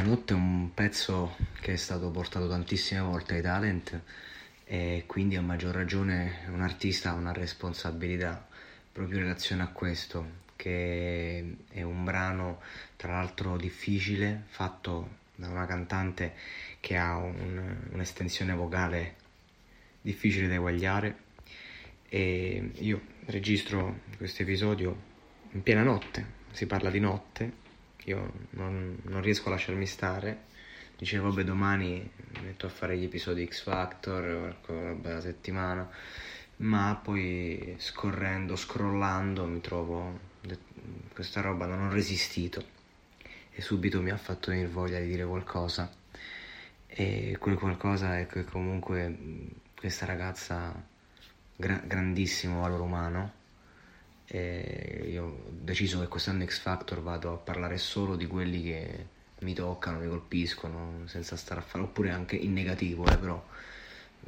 La notte è un pezzo che è stato portato tantissime volte ai talent e quindi a maggior ragione un artista ha una responsabilità proprio in relazione a questo, che è un brano tra l'altro difficile, fatto da una cantante che ha un, un'estensione vocale difficile da eguagliare. E io registro questo episodio in piena notte, si parla di notte io non, non, riesco a lasciarmi stare. Dicevo, vabbè, domani metto a fare gli episodi X Factor, vabbè, la settimana, ma poi scorrendo, scrollando, mi trovo questa roba, non ho resistito e subito mi ha fatto venire voglia di dire qualcosa. E quel qualcosa è che comunque questa ragazza, gra- grandissimo valore umano, e io ho deciso che quest'anno X Factor vado a parlare solo di quelli che mi toccano, mi colpiscono, senza stare a fare, oppure anche in negativo, eh, però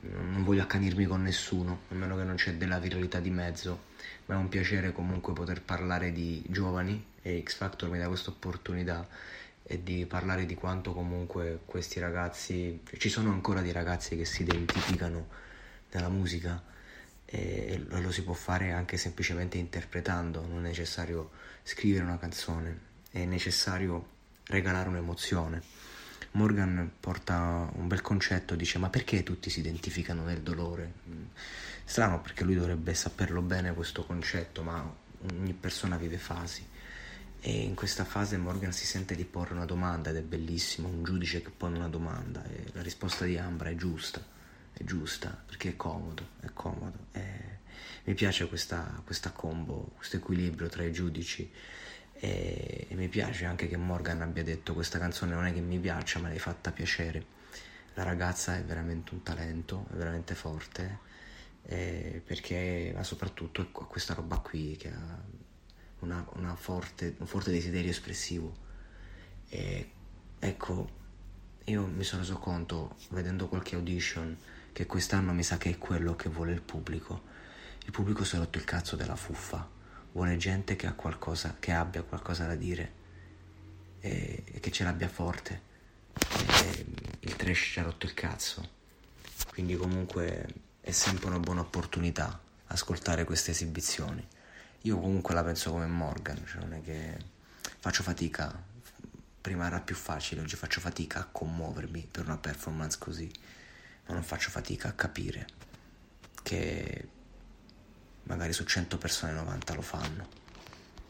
non voglio accanirmi con nessuno, a meno che non c'è della viralità di mezzo, ma è un piacere comunque poter parlare di giovani e X Factor mi dà questa opportunità e di parlare di quanto comunque questi ragazzi, ci sono ancora dei ragazzi che si identificano nella musica e lo si può fare anche semplicemente interpretando, non è necessario scrivere una canzone, è necessario regalare un'emozione. Morgan porta un bel concetto, dice ma perché tutti si identificano nel dolore? Strano perché lui dovrebbe saperlo bene questo concetto, ma ogni persona vive fasi e in questa fase Morgan si sente di porre una domanda ed è bellissimo, un giudice che pone una domanda e la risposta di Ambra è giusta giusta perché è comodo, è comodo. È... Mi piace questa, questa combo, questo equilibrio tra i giudici e... e mi piace anche che Morgan abbia detto questa canzone non è che mi piaccia ma l'hai fatta piacere. La ragazza è veramente un talento, è veramente forte eh, perché ma soprattutto questa roba qui che ha una, una forte, un forte desiderio espressivo. E, ecco, io mi sono reso conto vedendo qualche audition che quest'anno mi sa che è quello che vuole il pubblico. Il pubblico si è rotto il cazzo della fuffa, vuole gente che, ha qualcosa, che abbia qualcosa da dire e, e che ce l'abbia forte. E il trash ci ha rotto il cazzo. Quindi comunque è sempre una buona opportunità ascoltare queste esibizioni. Io comunque la penso come Morgan, cioè non è che faccio fatica, prima era più facile, oggi faccio fatica a commuovermi per una performance così ma non faccio fatica a capire che magari su 100 persone 90 lo fanno.